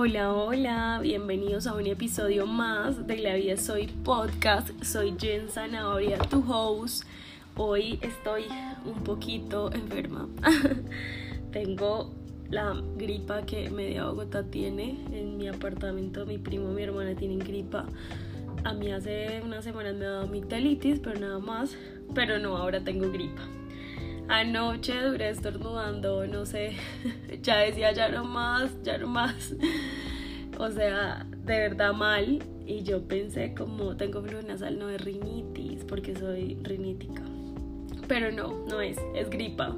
Hola, hola, bienvenidos a un episodio más de La Vida Soy Podcast. Soy Jen Zanahoria, tu host. Hoy estoy un poquito enferma. Tengo la gripa que media Bogotá tiene en mi apartamento. Mi primo, mi hermana tienen gripa. A mí hace unas semanas me ha dado amigdalitis, pero nada más. Pero no, ahora tengo gripa. Anoche duré estornudando, no sé, ya decía ya no más, ya no más. O sea, de verdad mal. Y yo pensé como tengo flujo nasal, no es rinitis, porque soy rinítica. Pero no, no es, es gripa.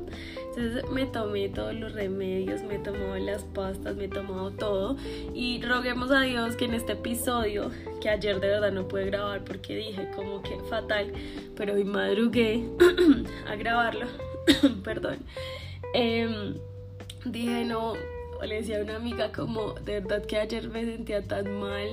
Entonces me tomé todos los remedios, me tomé las pastas, me he tomado todo. Y roguemos a Dios que en este episodio, que ayer de verdad no pude grabar porque dije como que fatal, pero hoy madrugué a grabarlo perdón, em, dije no, le decía a una amiga como, de verdad que ayer me sentía tan mal,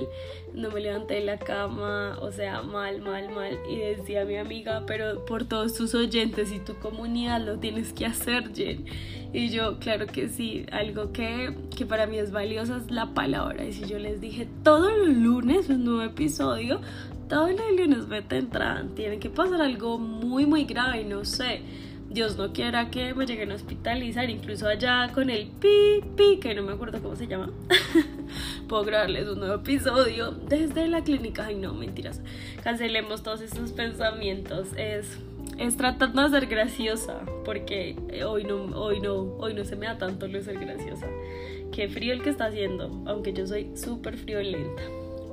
no me levanté de la cama, o sea, mal, mal, mal. Y decía a mi amiga, pero por todos tus oyentes y tu comunidad lo tienes que hacer, Jen. Y yo, claro que sí, algo que, que para mí es valioso es la palabra. Y si yo les dije todos los lunes un nuevo episodio, todos los lunes me tendrán, tiene que pasar algo muy, muy grave, no sé Dios no quiera que me lleguen a hospitalizar, incluso allá con el pi, pi, que no me acuerdo cómo se llama. Puedo grabarles un nuevo episodio desde la clínica. Ay, no, mentiras. Cancelemos todos esos pensamientos. Es, es tratando de ser graciosa, porque hoy no, hoy no, hoy no se me da tanto lo de ser graciosa. Qué frío el que está haciendo, aunque yo soy súper friolenta.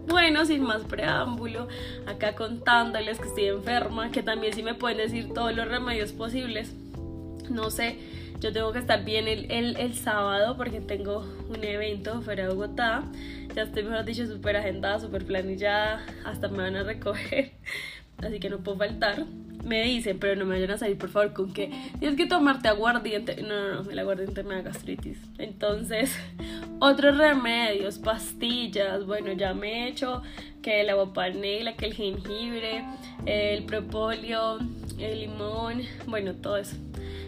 Bueno, sin más preámbulo, acá contándoles que estoy enferma, que también sí me pueden decir todos los remedios posibles. No sé, yo tengo que estar bien el, el, sábado porque tengo un evento fuera de Bogotá. Ya estoy, mejor dicho, súper agendada, súper planillada. Hasta me van a recoger. Así que no puedo faltar me dicen, pero no me vayan a salir, por favor, con que tienes que tomarte aguardiente. No, no, no, el aguardiente me da gastritis. Entonces, otros remedios, pastillas. Bueno, ya me he hecho que el agua panela, que el jengibre, el propóleo, el limón, bueno, todo eso.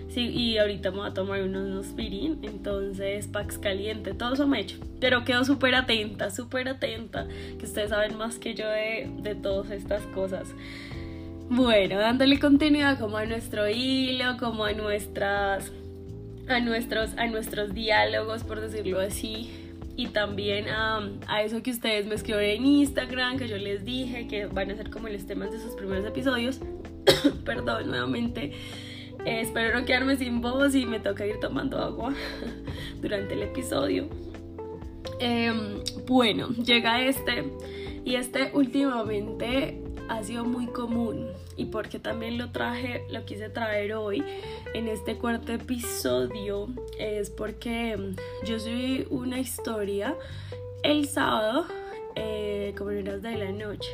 Sí, y ahorita me voy a tomar unos Nospirin, entonces Pax caliente, todo eso me he hecho. Pero quedo súper atenta, súper atenta, que ustedes saben más que yo de, de todas estas cosas. Bueno, dándole continuidad como a nuestro hilo, como a nuestras a nuestros a nuestros diálogos, por decirlo así, y también a, a eso que ustedes me escriben en Instagram, que yo les dije que van a ser como los temas de sus primeros episodios. Perdón, nuevamente. Eh, espero no quedarme sin voz y me toca ir tomando agua durante el episodio. Em, bueno, llega este y este últimamente ha sido muy común y porque también lo traje, lo quise traer hoy en este cuarto episodio es porque mm, yo subí una historia el sábado eh, como en horas de la noche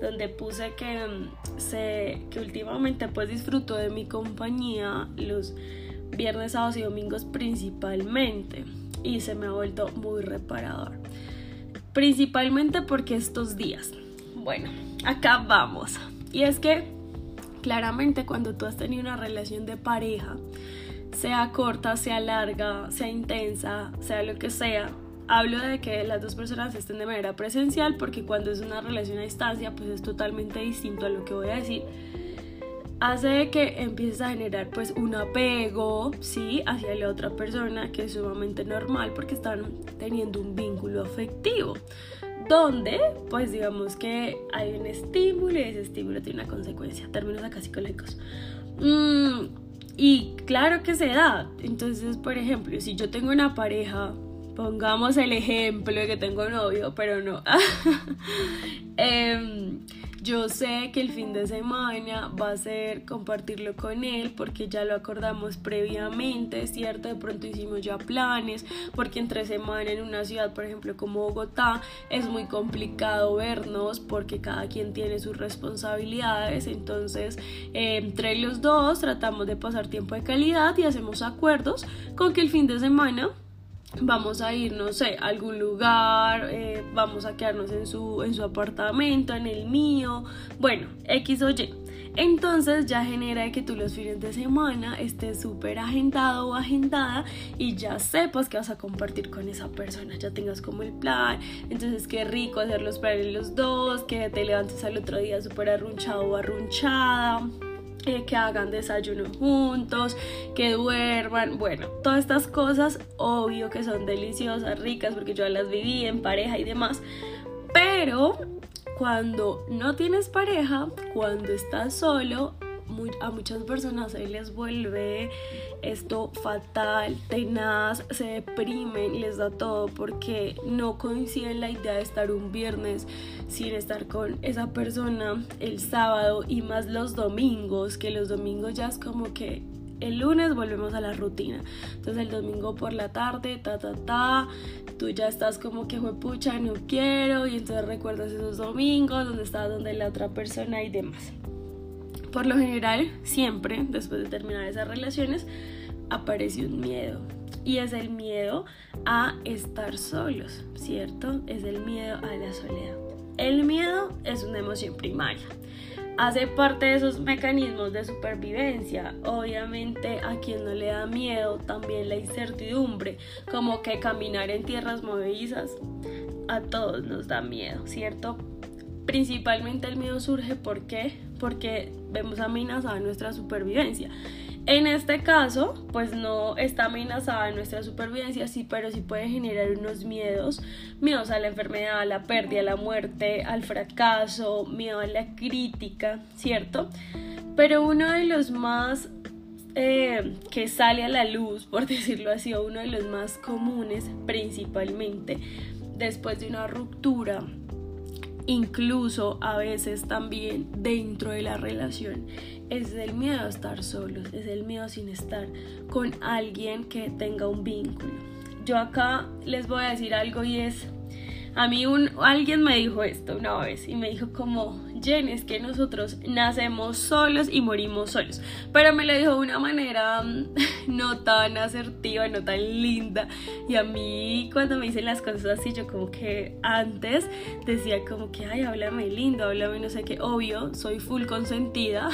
donde puse que, mm, se, que últimamente pues disfruto de mi compañía los viernes, sábados y domingos principalmente y se me ha vuelto muy reparador principalmente porque estos días bueno acá vamos. Y es que claramente cuando tú has tenido una relación de pareja, sea corta, sea larga, sea intensa, sea lo que sea, hablo de que las dos personas estén de manera presencial porque cuando es una relación a distancia pues es totalmente distinto a lo que voy a decir. Hace que empieces a generar pues un apego, sí, hacia la otra persona que es sumamente normal porque están teniendo un vínculo afectivo donde pues digamos que hay un estímulo y ese estímulo tiene una consecuencia, términos acá psicológicos. Mm, y claro que se da, entonces por ejemplo, si yo tengo una pareja, pongamos el ejemplo de que tengo novio, pero no. eh, yo sé que el fin de semana va a ser compartirlo con él porque ya lo acordamos previamente, ¿cierto? De pronto hicimos ya planes, porque entre semana en una ciudad, por ejemplo, como Bogotá, es muy complicado vernos porque cada quien tiene sus responsabilidades. Entonces, entre los dos tratamos de pasar tiempo de calidad y hacemos acuerdos con que el fin de semana vamos a ir, no sé, a algún lugar, eh, vamos a quedarnos en su, en su apartamento, en el mío, bueno, X o Y. Entonces ya genera que tú los fines de semana estés súper agendado o agendada y ya sepas que vas a compartir con esa persona, ya tengas como el plan. Entonces qué rico hacer los planes los dos, que te levantes al otro día súper arrunchado o arrunchada. Eh, que hagan desayuno juntos, que duerman, bueno, todas estas cosas obvio que son deliciosas, ricas, porque yo las viví en pareja y demás, pero cuando no tienes pareja, cuando estás solo, a muchas personas se les vuelve esto fatal, tenaz, se deprimen, les da todo porque no coinciden la idea de estar un viernes sin estar con esa persona el sábado y más los domingos, que los domingos ya es como que el lunes volvemos a la rutina. Entonces el domingo por la tarde, ta, ta, ta, tú ya estás como que fue pucha, no quiero, y entonces recuerdas esos domingos donde estás donde la otra persona y demás. Por lo general, siempre, después de terminar esas relaciones, aparece un miedo. Y es el miedo a estar solos, ¿cierto? Es el miedo a la soledad. El miedo es una emoción primaria hace parte de esos mecanismos de supervivencia. Obviamente a quien no le da miedo también la incertidumbre, como que caminar en tierras movedizas, a todos nos da miedo, ¿cierto? Principalmente el miedo surge porque vemos amenazada nuestra supervivencia. En este caso, pues no está amenazada nuestra supervivencia, sí, pero sí puede generar unos miedos, miedos a la enfermedad, a la pérdida, a la muerte, al fracaso, miedo a la crítica, ¿cierto? Pero uno de los más eh, que sale a la luz, por decirlo así, o uno de los más comunes principalmente después de una ruptura, incluso a veces también dentro de la relación, es el miedo a estar solos, es el miedo sin estar con alguien que tenga un vínculo. Yo acá les voy a decir algo y es, a mí alguien me dijo esto una vez y me dijo como, Jen, es que nosotros nacemos solos y morimos solos. Pero me lo dijo de una manera mm, no tan asertiva, no tan linda. Y a mí cuando me dicen las cosas así, yo como que antes decía como que, ay, háblame lindo, háblame no sé qué. Obvio, soy full consentida.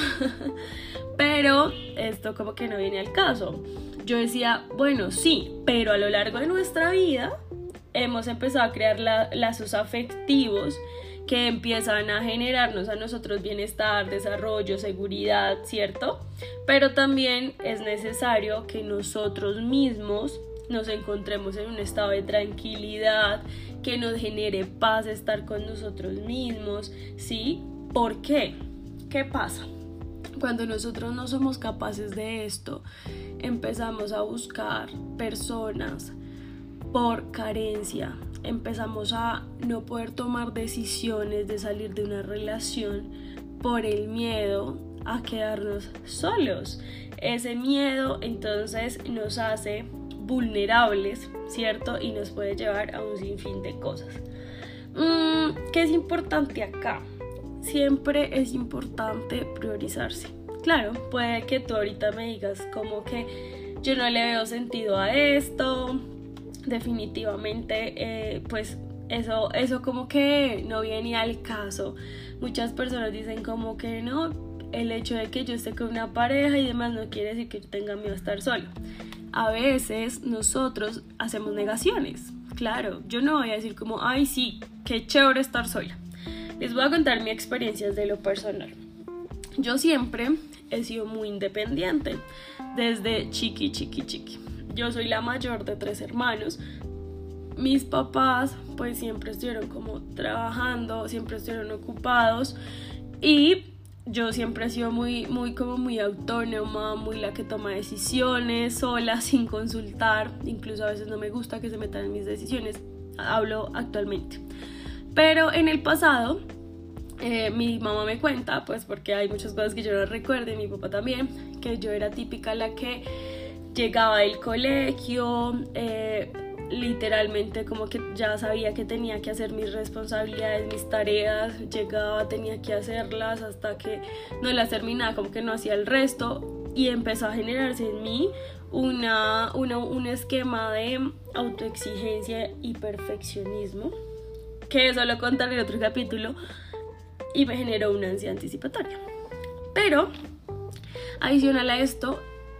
pero esto como que no viene al caso. Yo decía, bueno, sí, pero a lo largo de nuestra vida hemos empezado a crear lazos afectivos que empiezan a generarnos a nosotros bienestar, desarrollo, seguridad, ¿cierto? Pero también es necesario que nosotros mismos nos encontremos en un estado de tranquilidad, que nos genere paz estar con nosotros mismos, ¿sí? ¿Por qué? ¿Qué pasa? Cuando nosotros no somos capaces de esto, empezamos a buscar personas por carencia, empezamos a no poder tomar decisiones de salir de una relación por el miedo a quedarnos solos. Ese miedo entonces nos hace vulnerables, ¿cierto? Y nos puede llevar a un sinfín de cosas. Mm, ¿Qué es importante acá? Siempre es importante priorizarse. Claro, puede que tú ahorita me digas como que yo no le veo sentido a esto, definitivamente eh, pues eso, eso como que no viene al caso. Muchas personas dicen como que no, el hecho de que yo esté con una pareja y demás no quiere decir que yo tenga miedo a estar solo. A veces nosotros hacemos negaciones. Claro, yo no voy a decir como, ay sí, qué chévere estar sola. Les voy a contar mi experiencia de lo personal. Yo siempre he sido muy independiente, desde chiqui, chiqui, chiqui yo soy la mayor de tres hermanos. Mis papás pues siempre estuvieron como trabajando, siempre estuvieron ocupados y yo siempre he sido muy, muy como muy autónoma, muy la que toma decisiones sola, sin consultar, incluso a veces no me gusta que se metan en mis decisiones, hablo actualmente. Pero en el pasado, eh, mi mamá me cuenta, pues porque hay muchas cosas que yo no recuerdo y mi papá también, que yo era típica la que llegaba del colegio, eh, literalmente como que ya sabía que tenía que hacer mis responsabilidades, mis tareas, llegaba, tenía que hacerlas hasta que no las terminaba, como que no hacía el resto y empezó a generarse en mí una, un esquema de autoexigencia y perfeccionismo, que eso lo contaré en otro capítulo, y me generó una ansia anticipatoria. Pero, adicional a esto,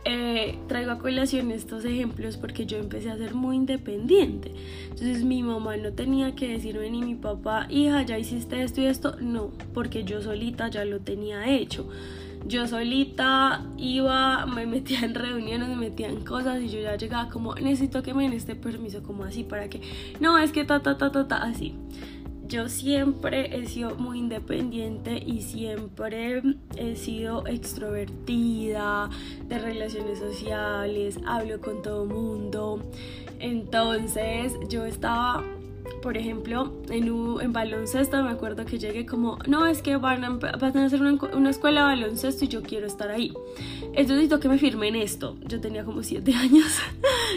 eh, traigo a colación estos ejemplos porque yo empecé a ser muy independiente. Entonces mi mamá no tenía que decirme ni mi papá, hija, ya hiciste esto y esto. No, porque yo solita ya lo tenía hecho. Yo solita iba, me metía en reuniones, me metía en cosas y yo ya llegaba como, necesito que me den este permiso, como así, para que, no, es que ta, ta, ta, ta, ta, así yo siempre he sido muy independiente y siempre he sido extrovertida de relaciones sociales, hablo con todo mundo. Entonces yo estaba por ejemplo, en, un, en baloncesto me acuerdo que llegué como, no, es que van a, van a hacer una, una, escuela de baloncesto y yo quiero estar ahí. Entonces necesito que me firmen esto. Yo tenía como 7 años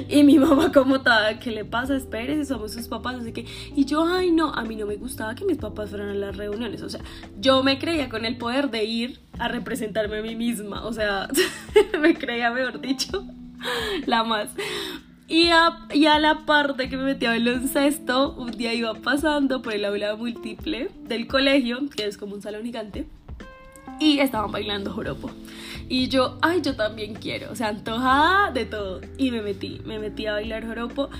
y mi mamá como ¿qué le pasa? Espérese, somos sus papás, así que... Y yo, ay no, a mí no me gustaba que mis papás fueran a las reuniones. O sea, yo me creía con el poder de ir a representarme a mí misma. O sea, me creía, mejor dicho, la más. Y a, la parte que me metía baloncesto, un día iba pasando por el aula múltiple del colegio, que es como un salón gigante, y estaban bailando joropo. Y yo, ay, yo también quiero, o sea, antojada de todo. Y me metí, me metí a bailar joropo.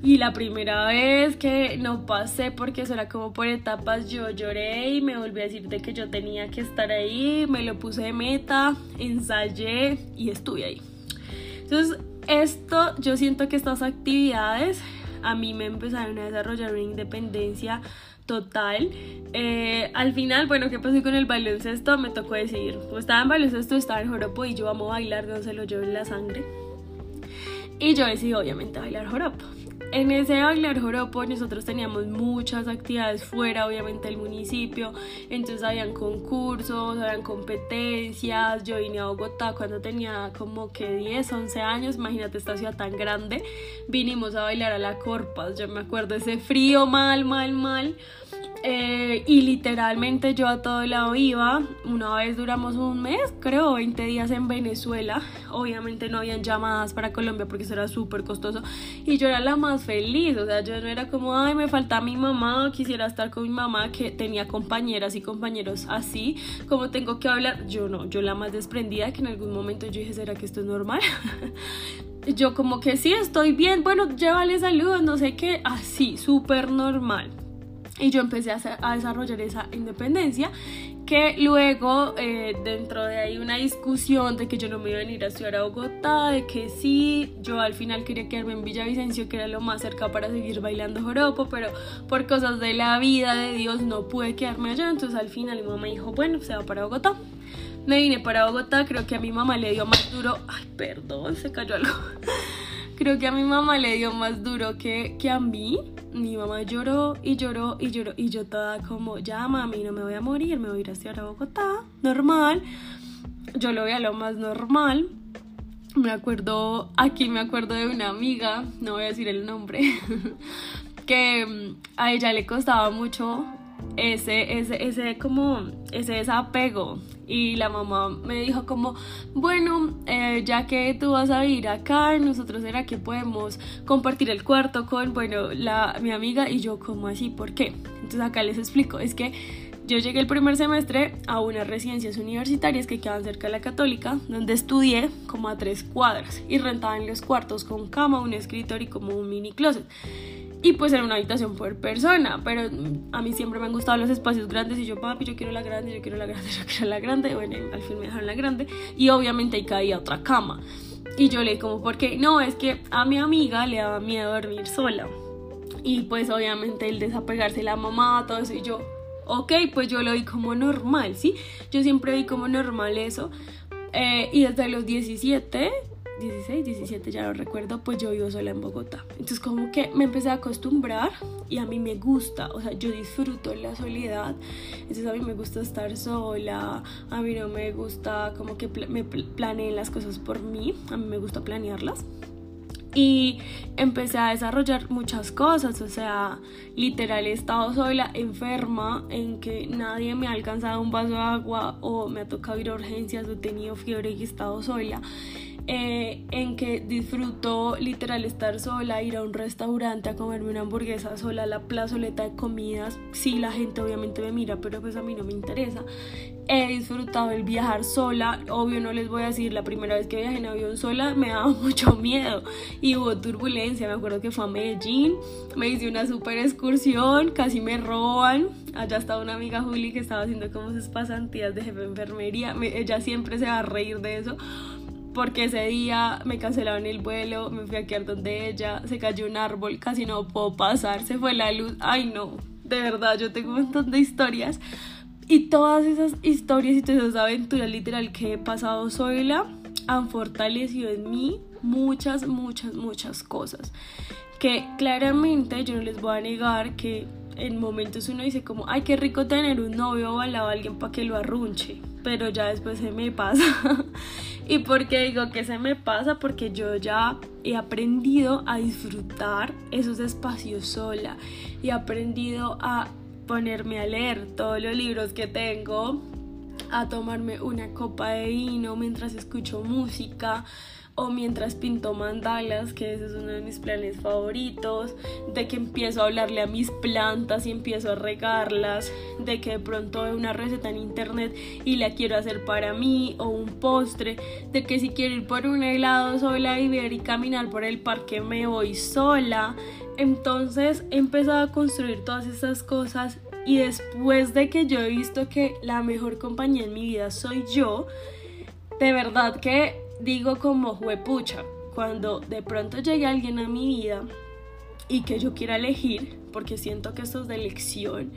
Y la primera vez que no pasé porque eso era como por etapas, yo lloré y me volví a decir de que yo tenía que estar ahí, me lo puse de meta, ensayé y estuve ahí. Entonces esto, yo siento que estas actividades a mí me empezaron a desarrollar una independencia total. Eh, al final, bueno, ¿qué pasó con el baloncesto? Me tocó decidir. Estaba en baloncesto, estaba en joropo y yo amo bailar, no se lo llevo en la sangre. Y yo decidí obviamente bailar joropo. En ese bailar joropo nosotros teníamos muchas actividades fuera, obviamente, del municipio. Entonces habían concursos, habían competencias. Yo vine a Bogotá cuando tenía como que 10, 11 años. Imagínate esta ciudad tan grande. Vinimos a bailar a la Corpas. Yo me acuerdo ese frío mal, mal, mal. Eh, y literalmente yo a todo lado iba. Una vez duramos un mes, creo, 20 días en Venezuela. Obviamente no habían llamadas para Colombia porque eso era súper costoso. Y yo era la más feliz. O sea, yo no era como, ay, me falta mi mamá, quisiera estar con mi mamá, que tenía compañeras y compañeros así. Como tengo que hablar, yo no, yo la más desprendida que en algún momento yo dije, ¿será que esto es normal? yo como que sí, estoy bien, bueno, llévale saludos, no sé qué, así, súper normal. Y yo empecé a, desarrollar esa independencia que luego eh, dentro de ahí una discusión de que yo no me iba a venir a estudiar a Bogotá, de que sí, yo al final quería quedarme en Villavicencio, que era lo más cerca para seguir bailando joropo, pero por cosas de la vida de Dios no pude quedarme allá, entonces al final mi mamá dijo, bueno, se va para Bogotá. Me vine para Bogotá, creo que a mi mamá le dio más duro, ay, perdón, se cayó algo. Creo que a mi mamá le dio más duro que, que a mí mi mamá lloró y lloró y lloró y yo toda como, ya mami, no me voy a morir, me voy a ir a estudiar a Bogotá, normal. Yo lo veía lo más normal. Me acuerdo, aquí me acuerdo de una amiga, no voy a decir el nombre, que mm, a ella le costaba mucho ese, ese, ese como, ese desapego. Y la mamá me dijo como, bueno, eh, ya que tú vas a vivir acá, nosotros era que podemos compartir el cuarto con, bueno, la, mi amiga y yo como así, ¿por qué? Entonces acá les explico, es que yo llegué el primer semestre a unas residencias universitarias que quedaban cerca de la católica, donde estudié como a tres cuadras y rentaban los cuartos con cama, un escritorio y como un mini closet. Y pues era una habitación por persona, pero a mí siempre me han gustado los espacios grandes y yo, papi, yo quiero la grande, yo quiero la grande, yo quiero la grande. Bueno, al fin me dejaron la grande y obviamente ahí caía otra cama. Y yo le como, ¿por qué? No, es que a mi amiga le daba miedo dormir sola. Y pues obviamente el desapegarse de la mamá, todo eso, y yo, ok, pues yo lo vi como normal, ¿sí? Yo siempre vi como normal eso. Eh, y desde los 17 16, 17, ya lo recuerdo, pues yo vivo sola en Bogotá. Entonces como que me empecé a acostumbrar y a mí me gusta, o sea, yo disfruto la soledad. Entonces a mí me gusta estar sola, a mí no me gusta como que me planeen las cosas por mí, a mí me gusta planearlas. Y empecé a desarrollar muchas cosas, o sea, literal he estado sola, enferma, en que nadie me ha alcanzado un vaso de agua o me ha tocado ir a urgencias o he tenido fiebre y he estado sola. Eh, en que disfruto literal estar sola, ir a un restaurante a comerme una hamburguesa sola, la plazoleta de comidas, sí la gente obviamente me mira, pero pues a mí no me interesa. He disfrutado el viajar sola, obvio no les voy a decir, la primera vez que viajé en avión sola me daba mucho miedo y hubo turbulencia, me acuerdo que fue a Medellín, me hice una super excursión, casi me roban, allá estaba una amiga Juli que estaba haciendo como sus pasantías de jefe de enfermería, ella siempre se va a reír de eso porque ese día me cancelaron el vuelo, me fui a quedar donde ella, se cayó un árbol, casi no puedo pasar, se fue la luz, ay no, de verdad, yo tengo un montón de historias. Y todas esas historias y todas esas aventuras literal que he pasado sola han fortalecido en mí muchas, muchas, muchas cosas. Que claramente yo no les voy a negar que en momentos uno dice como, ay, qué rico tener un novio o al lado alguien para que lo arrunche, pero ya después se me pasa. ¿Y por qué digo que se me pasa? Porque yo ya he aprendido a disfrutar esos espacios sola y he aprendido a ponerme a leer todos los libros que tengo, a tomarme una copa de vino mientras escucho música, o mientras pinto mandalas, que ese es uno de mis planes favoritos, de que empiezo a hablarle a mis plantas y empiezo a regarlas, de que de pronto veo una receta en internet y la quiero hacer para mí, o un postre, de que si quiero ir por un helado sola y ver y caminar por el parque me voy sola. Entonces he empezado a construir todas esas cosas y después de que yo he visto que la mejor compañía en mi vida soy yo, de verdad que digo como juepucha, cuando de pronto llegue alguien a mi vida y que yo quiera elegir, porque siento que esto es de elección,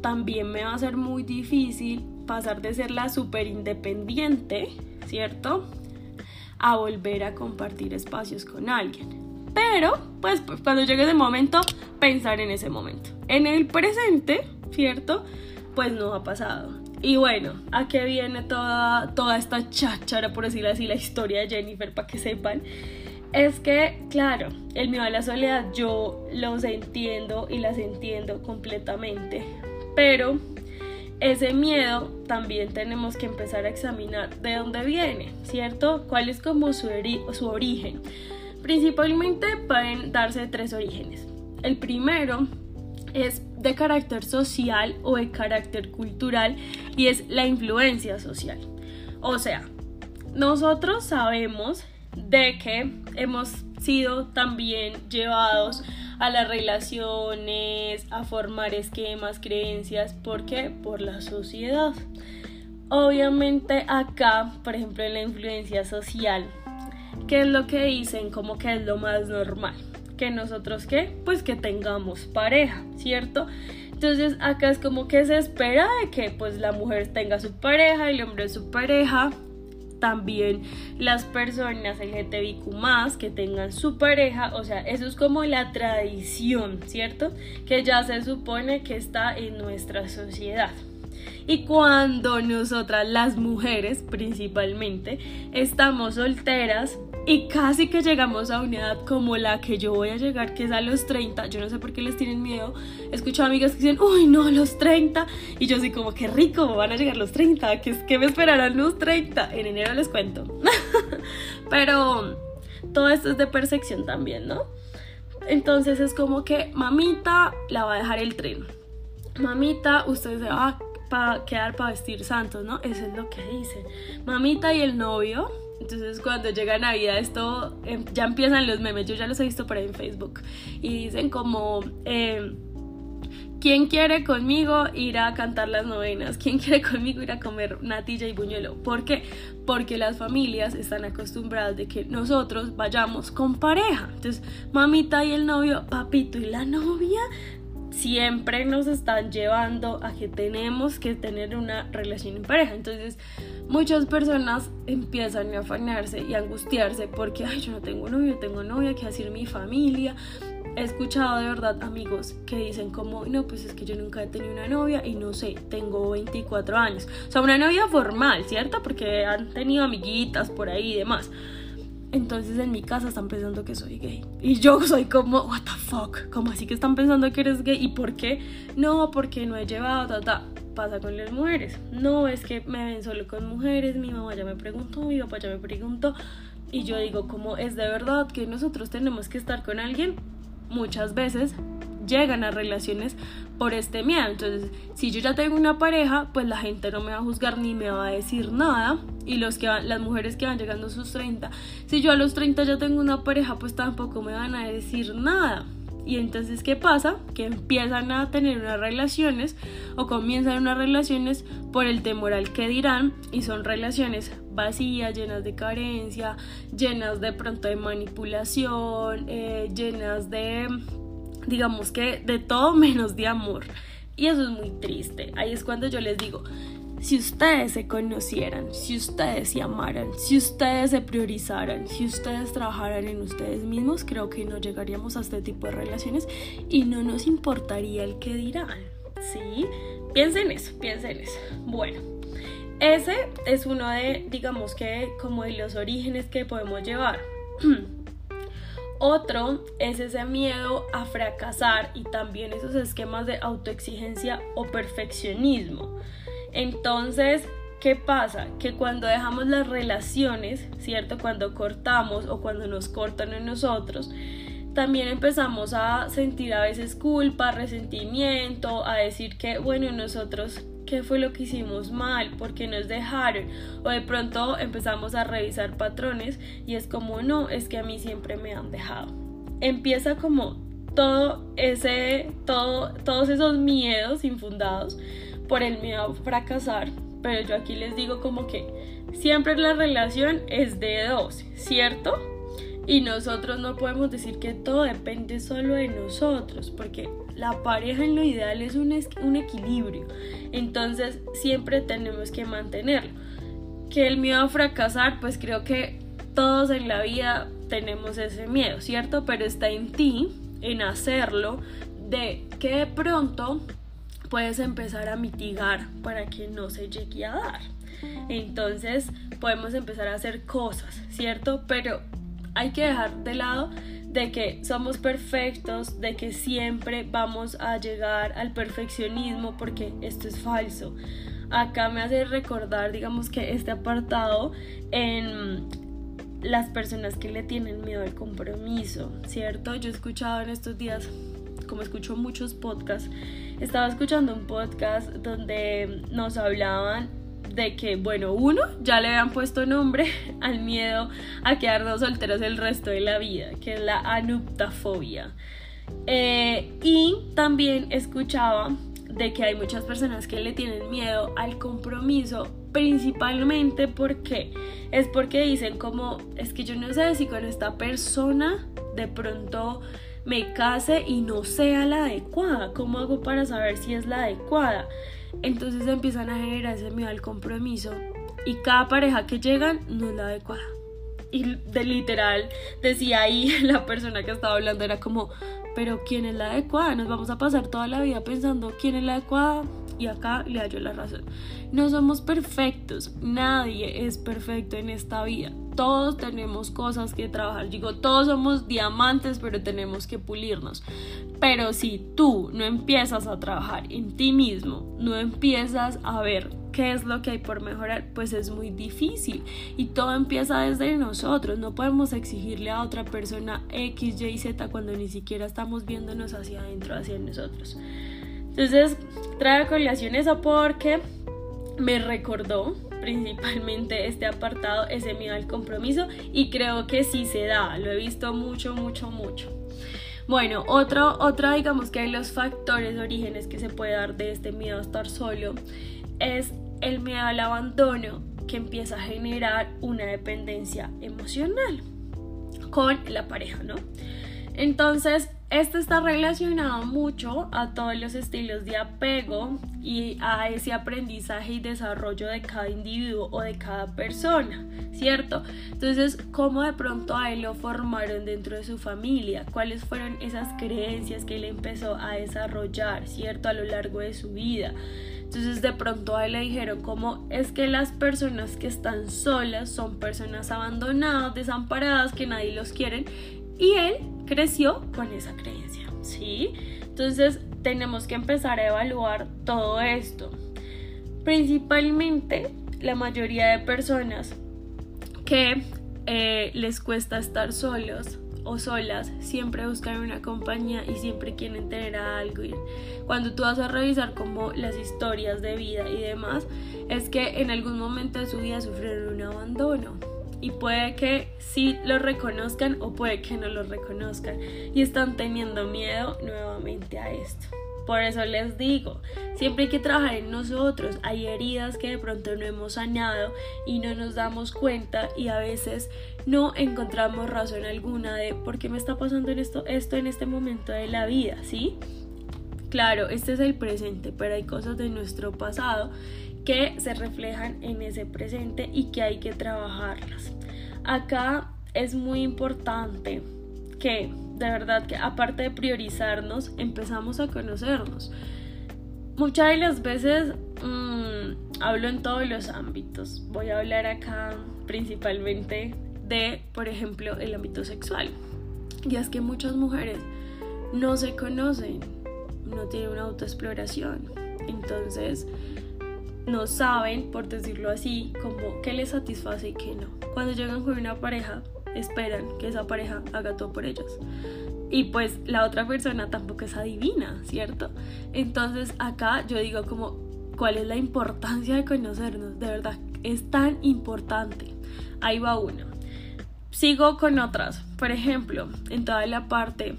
también me va a ser muy difícil pasar de ser la súper independiente, ¿cierto? A volver a compartir espacios con alguien. Pero, pues, pues cuando llegue ese momento, pensar en ese momento. En el presente, ¿cierto? Pues no ha pasado. Y bueno, ¿a qué viene toda, toda esta cháchara, por decirlo así, la historia de Jennifer, para que sepan? Es que, claro, el miedo a la soledad yo los entiendo y las entiendo completamente, pero ese miedo también tenemos que empezar a examinar de dónde viene, ¿cierto? ¿Cuál es como su, su origen? Principalmente pueden darse tres orígenes. El primero es de carácter social o de carácter cultural y es la influencia social. O sea, nosotros sabemos de que hemos sido también llevados a las relaciones, a formar esquemas, creencias, ¿por qué? Por la sociedad. Obviamente acá, por ejemplo, en la influencia social, ¿qué es lo que dicen? Como que es lo más normal que nosotros qué, pues que tengamos pareja, ¿cierto? Entonces acá es como que se espera de que pues la mujer tenga su pareja, el hombre su pareja, también las personas LGTBIQ más que tengan su pareja, o sea, eso es como la tradición, ¿cierto? Que ya se supone que está en nuestra sociedad. Y cuando nosotras las mujeres principalmente estamos solteras, y casi que llegamos a una edad como la que yo voy a llegar, que es a los 30. Yo no sé por qué les tienen miedo. He escuchado amigas que dicen, uy, no, los 30. Y yo así como, qué rico, van a llegar los 30. ¿Qué, qué me esperarán los 30? En enero les cuento. Pero todo esto es de percepción también, ¿no? Entonces es como que mamita la va a dejar el tren. Mamita, usted se va a quedar para vestir santos, ¿no? Eso es lo que dicen. Mamita y el novio entonces cuando llega Navidad esto em, ya empiezan los memes, yo ya los he visto por ahí en Facebook y dicen como eh, ¿quién quiere conmigo ir a cantar las novenas? ¿Quién quiere conmigo ir a comer natilla y buñuelo? ¿Por qué? Porque las familias están acostumbradas de que nosotros vayamos con pareja. Entonces mamita y el novio, papito y la novia siempre nos están llevando a que tenemos que tener una relación en pareja. Entonces, muchas personas empiezan a afanarse y angustiarse porque, ay, yo no tengo novio, tengo novia, ¿qué decir mi familia? He escuchado de verdad amigos que dicen como, no, pues es que yo nunca he tenido una novia y no sé, tengo 24 años. O sea, una novia formal, ¿cierto? Porque han tenido amiguitas por ahí y demás. Entonces en mi casa están pensando que soy gay. Y yo soy como, what the fuck, ¿cómo así que están pensando que eres gay? ¿Y por qué? No, porque no he llevado, ta, ta. pasa con las mujeres. No es que me ven solo con mujeres, mi mamá ya me preguntó, mi papá ya me preguntó. Y yo digo, como es de verdad que nosotros tenemos que estar con alguien, muchas veces llegan a relaciones por este miedo. Entonces, si yo ya tengo una pareja, pues la gente no me va a juzgar ni me va a decir nada. Y los que las mujeres que van llegando a sus 30, si yo a los 30 ya tengo una pareja, pues tampoco me van a decir nada. Y entonces, ¿qué pasa? Que empiezan a tener unas relaciones o comienzan unas relaciones por el temor al que dirán y son relaciones vacías, llenas de carencia, llenas de pronto de manipulación, eh, llenas de digamos que de todo menos de amor. Y eso es muy triste. Ahí es cuando yo les digo, si ustedes se conocieran, si ustedes se amaran, si ustedes se priorizaran, si ustedes trabajaran en ustedes mismos, creo que no llegaríamos a este tipo de relaciones y no nos importaría el que dirán. ¿Sí? Piensen eso, piensen eso. Bueno, ese es uno de, digamos que, como de los orígenes que podemos llevar. Otro es ese miedo a fracasar y también esos esquemas de autoexigencia o perfeccionismo. Entonces, ¿qué pasa? Que cuando dejamos las relaciones, ¿cierto? Cuando cortamos o cuando nos cortan en nosotros, también empezamos a sentir a veces culpa, resentimiento, a decir que, bueno, nosotros qué fue lo que hicimos mal, por qué nos dejaron, o de pronto empezamos a revisar patrones y es como, no, es que a mí siempre me han dejado. Empieza como todo ese, todo, todos esos miedos infundados por el miedo a fracasar, pero yo aquí les digo como que siempre la relación es de dos, ¿cierto? Y nosotros no podemos decir que todo depende solo de nosotros, porque la pareja en lo ideal es un, equilibrio. Entonces siempre tenemos que mantenerlo. Que el miedo a fracasar, pues creo que todos en la vida tenemos ese miedo, ¿cierto? Pero está en ti, en hacerlo, de que de pronto puedes empezar a mitigar para que no se llegue a dar. Entonces podemos empezar a hacer cosas, ¿cierto? Pero hay que dejar de lado de que somos perfectos, de que siempre vamos a llegar al perfeccionismo, porque esto es falso. Acá me hace recordar, digamos que este apartado en las personas que le tienen miedo al compromiso, ¿cierto? Yo he escuchado en estos días, como escucho muchos podcasts, estaba escuchando un podcast donde nos hablaban de que, bueno, uno, ya le habían puesto nombre al miedo a quedarnos solteros el resto de la vida, que es la anuptafobia. Eh, y también escuchaba de que hay muchas personas que le tienen miedo al compromiso, principalmente porque es porque dicen como, es que yo no sé si con esta persona de pronto me case y no sea la adecuada, ¿cómo hago para saber si es la adecuada? Entonces empiezan a generar ese miedo al compromiso y cada pareja que llegan no es la adecuada. Y de literal decía ahí la persona que estaba hablando era como, pero ¿quién es la adecuada? Nos vamos a pasar toda la vida pensando quién es la adecuada y acá le hallo la razón. No somos perfectos, nadie es perfecto en esta vida. Todos tenemos cosas que trabajar. Digo, todos somos diamantes, pero tenemos que pulirnos. Pero si tú no empiezas a trabajar en ti mismo, no empiezas a ver qué es lo que hay por mejorar, pues es muy difícil. Y todo empieza desde nosotros. No podemos exigirle a otra persona X, Y, Z cuando ni siquiera estamos viéndonos hacia adentro, hacia nosotros. Entonces, trae a colación eso porque me recordó principalmente este apartado, ese miedo al compromiso y creo que sí se da, lo he visto mucho, mucho, mucho. Bueno, otro, otra digamos que hay los factores, orígenes que se puede dar de este miedo a estar solo es el miedo al abandono que empieza a generar una dependencia emocional con la pareja, ¿no? Entonces, esto está relacionado mucho a todos los estilos de apego y a ese aprendizaje y desarrollo de cada individuo o de cada persona, ¿cierto? Entonces, ¿cómo de pronto a él lo formaron dentro de su familia? ¿Cuáles fueron esas creencias que él empezó a desarrollar, ¿cierto? A lo largo de su vida. Entonces de pronto a él le dijeron como es que las personas que están solas son personas abandonadas, desamparadas, que nadie los quiere y él creció con esa creencia, ¿sí? Entonces tenemos que empezar a evaluar todo esto. Principalmente la mayoría de personas que eh, les cuesta estar solos o solas, siempre buscan una compañía y siempre quieren tener algo. cuando tú vas a revisar como las historias de vida y demás, es que en algún momento de su vida sufrieron un abandono. Y puede que sí lo reconozcan o puede que no lo reconozcan. Y están teniendo miedo nuevamente a esto. Por eso les digo, siempre hay que trabajar en nosotros. Hay heridas que de pronto no hemos sanado y no nos damos cuenta y a veces no encontramos razón alguna de por qué me está pasando esto, esto en este momento de la vida, ¿sí? Claro, este es el presente, pero hay cosas de nuestro pasado que se reflejan en ese presente y que hay que trabajarlas. Acá es muy importante que de verdad que aparte de priorizarnos, empezamos a conocernos. Muchas de las veces mm, hablo en todos los ámbitos. Voy a hablar acá principalmente de, por ejemplo, el ámbito sexual. Y es que muchas mujeres no se conocen, no tienen una autoexploración. Entonces, no saben, por decirlo así, como qué les satisface y qué no. Cuando llegan con una pareja, esperan que esa pareja haga todo por ellos. Y pues la otra persona tampoco es adivina, ¿cierto? Entonces acá yo digo como, ¿cuál es la importancia de conocernos? De verdad, es tan importante. Ahí va una. Sigo con otras. Por ejemplo, en toda la parte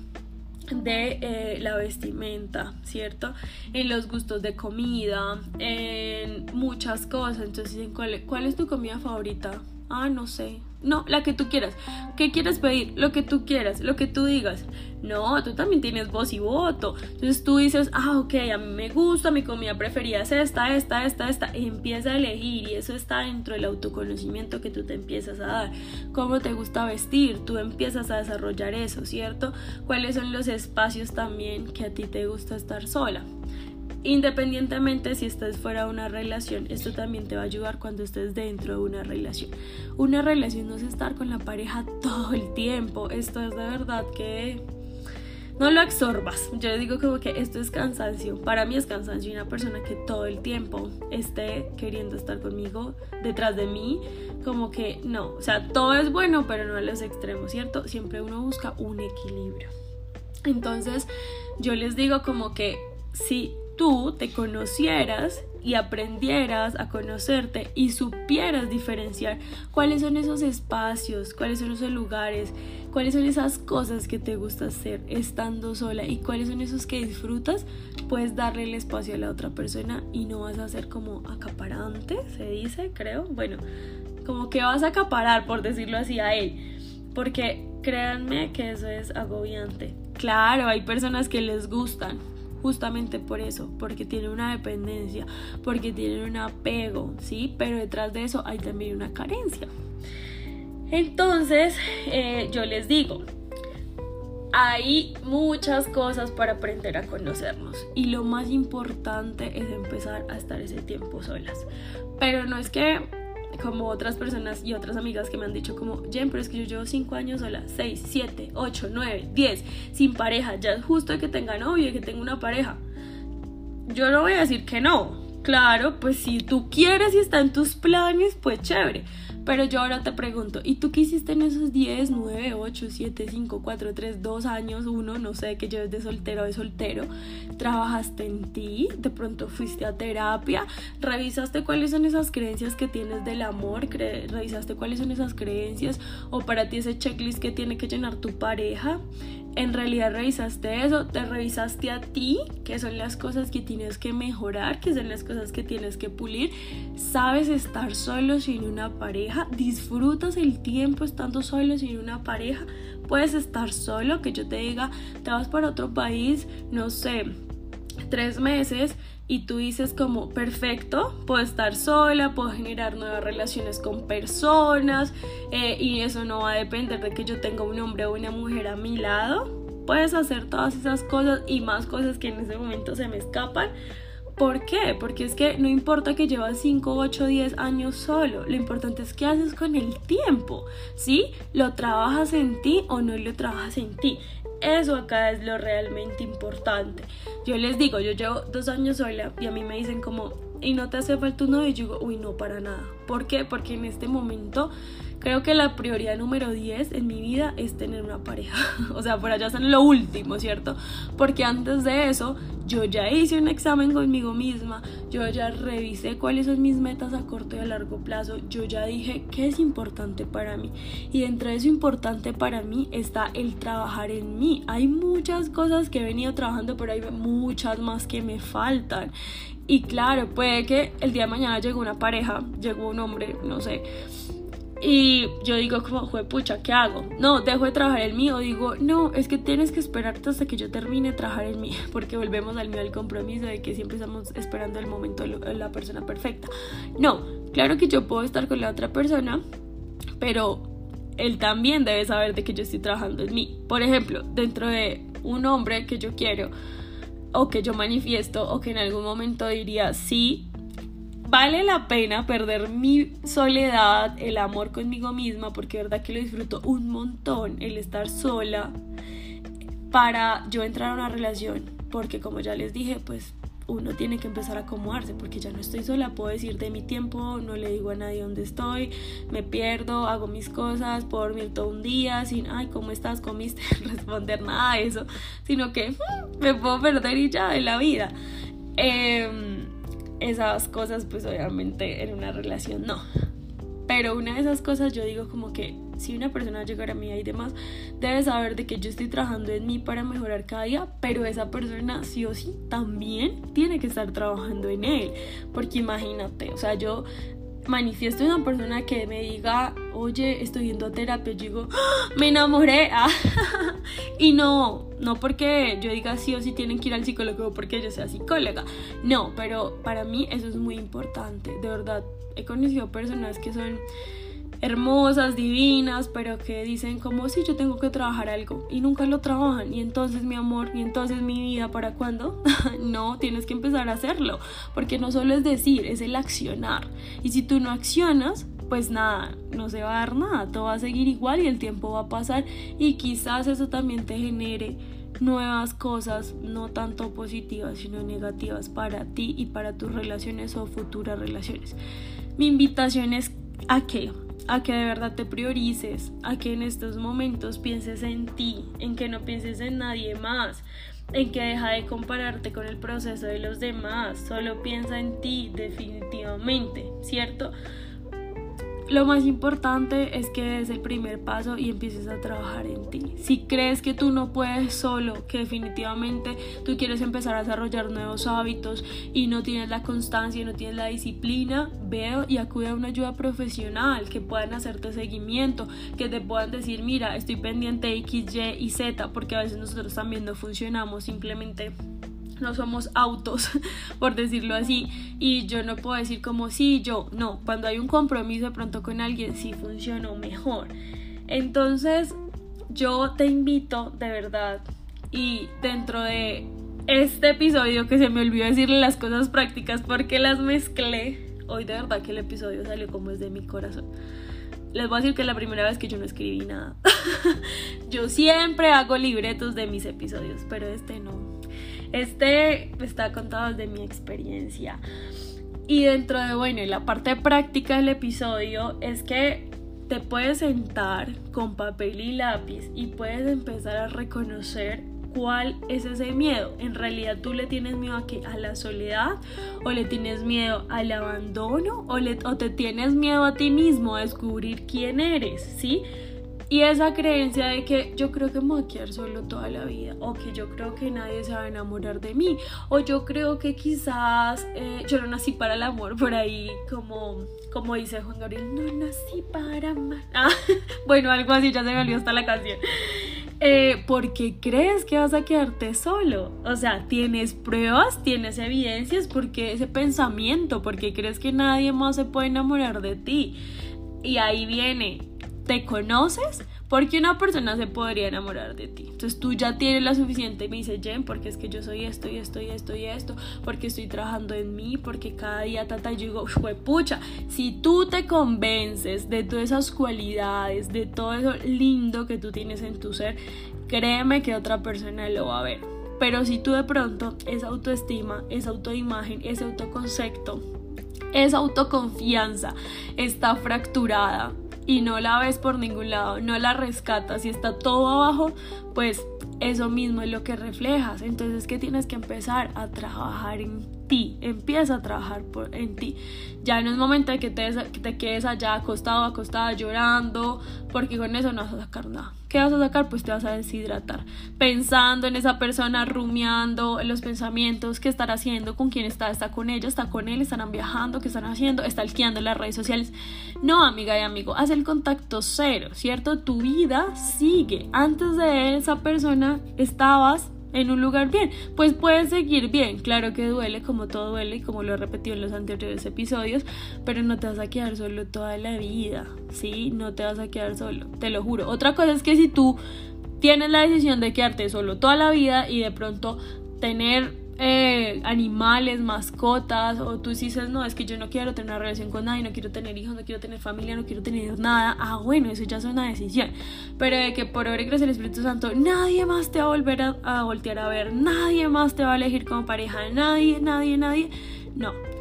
de eh, la vestimenta, ¿cierto? En los gustos de comida, en muchas cosas. Entonces, ¿cuál, ¿cuál es tu comida favorita? Ah, no sé. No, la que tú quieras. ¿Qué quieres pedir? Lo que tú quieras, lo que tú digas. No, tú también tienes voz y voto. Entonces tú dices, ah, ok, a mí me gusta, mi comida preferida es esta, esta, esta, esta. Y empieza a elegir y eso está dentro del autoconocimiento que tú te empiezas a dar. ¿Cómo te gusta vestir? Tú empiezas a desarrollar eso, ¿cierto? ¿Cuáles son los espacios también que a ti te gusta estar sola? Independientemente si estás fuera de una relación, esto también te va a ayudar cuando estés dentro de una relación. Una relación no es estar con la pareja todo el tiempo. Esto es de verdad que no lo absorbas. Yo digo como que esto es cansancio. Para mí es cansancio una persona que todo el tiempo esté queriendo estar conmigo detrás de mí. Como que no, o sea, todo es bueno, pero no a los extremos, ¿cierto? Siempre uno busca un equilibrio. Entonces, yo les digo como que si tú te conocieras y aprendieras a conocerte y supieras diferenciar cuáles son esos espacios, cuáles son esos lugares, cuáles son esas cosas que te gusta hacer estando sola y cuáles son esos que disfrutas, puedes darle el espacio a la otra persona y no vas a ser como acaparante, se dice, creo. Bueno, como que vas a acaparar, por decirlo así, a él. Porque créanme que eso es agobiante. Claro, hay personas que les gustan, justamente por eso, porque tienen una dependencia, porque tienen un apego, ¿sí? Pero detrás de eso hay también una carencia. Entonces, eh, yo les digo, hay muchas cosas para aprender a conocernos y lo más importante es empezar a estar ese tiempo solas. Pero no es que como otras personas y otras amigas que me han dicho como, Jen, pero es que yo llevo 5 años sola, 6, 7, 8, 9, 10, sin pareja, ya es justo que tenga novio y que tenga una pareja. Yo no voy a decir que no. Claro, pues si tú quieres y está en tus planes, pues chévere. Pero yo ahora te pregunto, ¿y tú qué hiciste en esos 10, 9, 8, 7, 5, 4, 3, 2 años, uno, no sé, que lleves de soltero de soltero? ¿Trabajaste en ti? ¿De pronto fuiste a terapia? ¿Revisaste cuáles son esas creencias que tienes del amor? ¿Revisaste cuáles son esas creencias? ¿O para ti ese checklist que tiene que llenar tu pareja? En realidad revisaste eso, te revisaste a ti, que son las cosas que tienes que mejorar, que son las cosas que tienes que pulir, sabes estar solo sin una pareja, disfrutas el tiempo estando solo sin una pareja, puedes estar solo, que yo te diga, te vas para otro país, no sé, tres meses y tú dices como, perfecto, puedo estar sola, puedo generar nuevas relaciones con personas eh, y eso no va a depender de que yo tenga un hombre o una mujer a mi lado. Puedes hacer todas esas cosas y más cosas que en ese momento se me escapan. ¿Por qué? Porque es que no importa que llevas 5, 8, 10 años solo, lo importante es qué haces con el tiempo, ¿sí? ¿Lo trabajas en ti o no lo trabajas en ti? Eso acá es lo realmente importante. Yo les digo, yo llevo dos años sola y a mí me dicen como, y no te hace falta un novio, yo digo, uy, no, para nada. ¿Por qué? Porque en este momento creo que la prioridad número 10 en mi vida es tener una pareja. o sea, por allá son lo último, ¿cierto? Porque antes de eso, yo ya hice un examen conmigo misma, yo ya revisé cuáles son mis metas a corto y a largo plazo, yo ya dije qué es importante para mí. Y dentro de eso importante para mí está el trabajar en mí. Hay muchas cosas que he venido trabajando, pero hay muchas más que me faltan. Y claro, puede que el día de mañana llegue una pareja, llegó un hombre, no sé. Y yo digo como, pucha, ¿qué hago? No, dejo de trabajar el mío. Digo, no, es que tienes que esperarte hasta que yo termine de trabajar el mío. Porque volvemos al mío al compromiso de que siempre estamos esperando el momento de la persona perfecta. No, claro que yo puedo estar con la otra persona, pero él también debe saber de que yo estoy trabajando en mí. Por ejemplo, dentro de un hombre que yo quiero, o que yo manifiesto o que en algún momento diría, sí, vale la pena perder mi soledad, el amor conmigo misma, porque verdad que lo disfruto un montón, el estar sola, para yo entrar a una relación, porque como ya les dije, pues uno tiene que empezar a acomodarse porque ya no estoy sola, puedo decir de mi tiempo, no le digo a nadie dónde estoy, me pierdo, hago mis cosas, puedo dormir todo un día sin, ay, ¿cómo estás? ¿Comiste? responder nada de eso, sino que mm, me puedo perder y ya en la vida. Em, esas cosas pues obviamente en una relación no. Pero una de esas cosas yo digo como que si una persona llegara a mí y demás, debe saber de que yo estoy trabajando en mí para mejorar cada día, pero esa persona sí o sí también tiene que estar trabajando en él. Porque imagínate, o sea, yo manifiesto una persona que me diga, oye, estoy yendo a terapia, yo digo, ¡Ah! me enamoré. y no, no porque yo diga sí o sí tienen que ir al psicólogo porque yo sea psicóloga. No, pero para mí eso es muy importante. De verdad, he conocido personas que son hermosas, divinas, pero que dicen como si yo tengo que trabajar algo y nunca lo trabajan y entonces mi amor y entonces mi vida para cuándo? no, tienes que empezar a hacerlo, porque no solo es decir, es el accionar. Y si tú no accionas, pues nada, no se va a dar nada, todo va a seguir igual y el tiempo va a pasar y quizás eso también te genere nuevas cosas, no tanto positivas, sino negativas para ti y para tus relaciones o futuras relaciones. Mi invitación es a que a que de verdad te priorices, a que en estos momentos pienses en ti, en que no pienses en nadie más, en que deja de compararte con el proceso de los demás, solo piensa en ti definitivamente, ¿cierto? Lo más importante es que des el primer paso y empieces a trabajar en ti. Si crees que tú no puedes solo, que definitivamente tú quieres empezar a desarrollar nuevos hábitos y no tienes la constancia y no tienes la disciplina, veo y acude a una ayuda profesional que puedan hacerte seguimiento, que te puedan decir, mira, estoy pendiente X, Y y Z, porque a veces nosotros también no funcionamos simplemente no somos autos, por decirlo así, y yo no puedo decir como sí, yo, no, cuando hay un compromiso de pronto con alguien sí funcionó mejor. Entonces, yo te invito de verdad y dentro de este episodio que se me olvidó decirle las cosas prácticas porque las mezclé, hoy de verdad que el episodio salió como es de mi corazón. Les voy a decir que es la primera vez que yo no escribí nada. yo siempre hago libretos de mis episodios, pero este no. Este está contado desde mi experiencia. Y dentro de, bueno, y la parte práctica del episodio es que te puedes sentar con papel y lápiz y puedes empezar a reconocer cuál es ese miedo. En realidad tú le tienes miedo a, la soledad o le tienes miedo al abandono o, o te tienes miedo a ti mismo a descubrir quién eres, ¿sí? Y esa creencia de que yo creo que me voy a quedar solo toda la vida, o que yo creo que nadie se va a enamorar de mí, o yo creo que quizás eh, yo no nací para el amor, por ahí, como, como dice Juan Gabriel, no nací para amar. Ah, bueno, algo así, ya se me olvidó hasta la canción. Eh, ¿Por qué crees que vas a quedarte solo? O sea, tienes pruebas, tienes evidencias, porque ese pensamiento, porque crees que nadie más se puede enamorar de ti. Y ahí viene, te conoces, porque una persona se podría enamorar de ti. Entonces tú ya tienes la suficiente, me dice Jen, porque es que yo soy esto y esto y esto y esto, porque estoy trabajando en mí, porque cada día tata, yo digo, pucha, si tú te convences de todas esas cualidades, de todo eso lindo que tú tienes en tu ser, créeme que otra persona lo va a ver. Pero si tú de pronto esa autoestima, esa autoimagen, ese autoconcepto esa autoconfianza está fracturada y no la ves por ningún lado, no la rescatas y está todo abajo, pues eso mismo es lo que reflejas. Entonces que tienes que empezar a trabajar en ti, empieza a trabajar por, en ti. Ya no es momento de que te, que te quedes allá acostado, acostada, llorando, porque con eso no vas a sacar nada. ¿Qué vas a sacar? Pues te vas a deshidratar. Pensando en esa persona, rumiando los pensamientos, qué estará haciendo, con quién está, está con ella, está con él, estarán viajando, qué están haciendo, está alquilando en las redes sociales. No, amiga y amigo, haz el contacto cero, ¿cierto? Tu vida sigue. Antes de esa persona estabas en un lugar bien. Pues puedes seguir bien, claro que duele como todo duele y como lo he repetido en los anteriores episodios, pero no te vas a quedar solo toda la vida, ¿sí? No te vas a quedar solo, te lo juro. Otra cosa es que si tú tienes la decisión de quedarte solo toda la vida y de pronto tener eh, animales, mascotas, o tú dices, no, es que yo no quiero tener una relación con nadie, no quiero tener hijos, no quiero tener familia, no quiero tener nada, ah, bueno, eso ya es una decisión. Pero de que por obra y gracia del Espíritu Santo, nadie más te va a volver a, a voltear a ver, nadie más te va a elegir como pareja, nadie, nadie, nadie, no.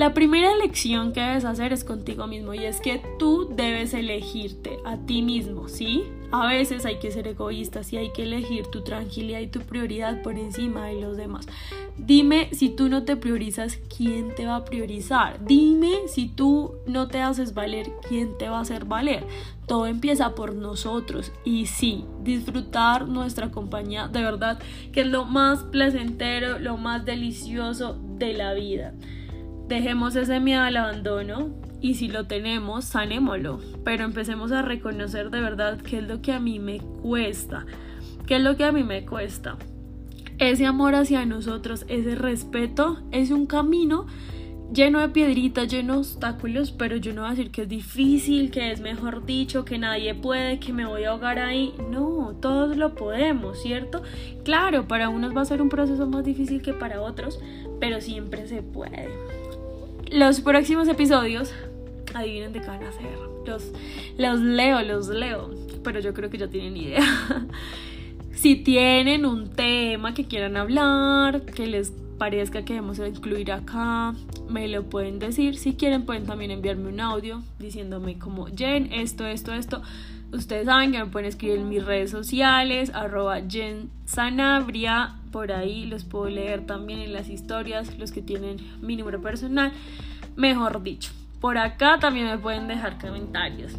La primera elección que debes hacer es contigo mismo y es que tú debes elegirte a ti mismo, ¿sí? A veces hay que ser egoístas y hay que elegir tu tranquilidad y tu prioridad por encima de los demás. Dime si tú no te priorizas, ¿quién te va a priorizar? Dime si tú no te haces valer, ¿quién te va a hacer valer? Todo empieza por nosotros y sí, disfrutar nuestra compañía de verdad que es lo más placentero, lo más delicioso de la vida. Dejemos ese miedo al abandono, y si lo tenemos, sanémoslo. Pero empecemos a reconocer de verdad qué es lo que a mí me cuesta. ¿Qué es lo que a mí me cuesta? Ese amor hacia nosotros, ese respeto, es un camino lleno de piedritas, lleno de obstáculos, pero yo no voy a decir que es difícil, que es mejor dicho, que nadie puede, que me voy a ahogar ahí. No, todos lo podemos, ¿cierto? Claro, para unos va a ser un proceso más difícil que para otros, pero siempre se puede. Los próximos episodios adivinen de qué van a hacer. Los, los leo, los leo, pero yo creo que ya tienen idea. si tienen un tema que quieran hablar, que les parezca que debemos incluir acá, me lo pueden decir. Si quieren, pueden también enviarme un audio diciéndome como, Jen, esto, esto, esto. Ustedes saben que me pueden escribir en mis redes sociales, arroba Jen Sanabria, por ahí los puedo leer también en las historias, los que tienen mi número personal, mejor dicho. Por acá también me pueden dejar comentarios.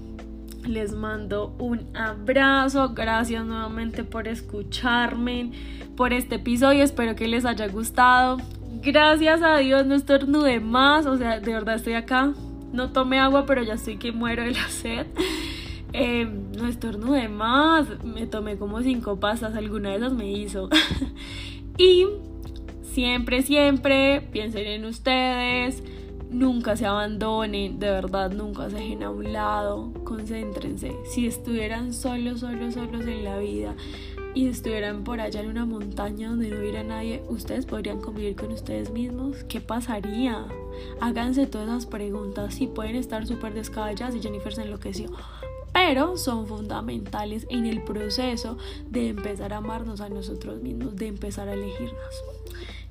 Les mando un abrazo. Gracias nuevamente por escucharme, por este episodio. Espero que les haya gustado. Gracias a Dios no estornude más. O sea, de verdad estoy acá. No tomé agua, pero ya estoy que muero de la sed. Eh, no estornude más. Me tomé como cinco pastas. Alguna de esas me hizo. y siempre, siempre piensen en ustedes nunca se abandonen, de verdad, nunca se dejen a un lado, concéntrense. Si estuvieran solos, solos, solos en la vida y estuvieran por allá en una montaña donde no hubiera nadie, ustedes podrían convivir con ustedes mismos. ¿Qué pasaría? Háganse todas esas preguntas. Si pueden estar súper descabelladas y Jennifer se enloqueció. Pero son fundamentales en el proceso de empezar a amarnos a nosotros mismos, de empezar a elegirnos.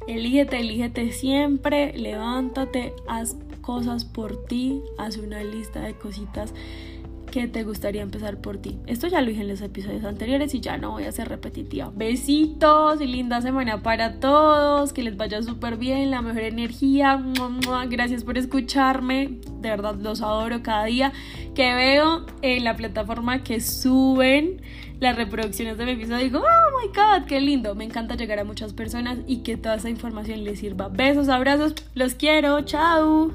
Elígete, elígete siempre, levántate, haz cosas por ti, haz una lista de cositas que te gustaría empezar por ti. Esto ya lo dije en los episodios anteriores y ya no voy a ser repetitiva. Besitos y linda semana para todos, que les vaya súper bien, la mejor energía. Gracias por escucharme, de verdad los adoro cada día que veo en la plataforma que suben las reproducciones de mi episodio. Digo, oh my god, qué lindo. Me encanta llegar a muchas personas y que toda esa información les sirva. Besos, abrazos, los quiero, chao.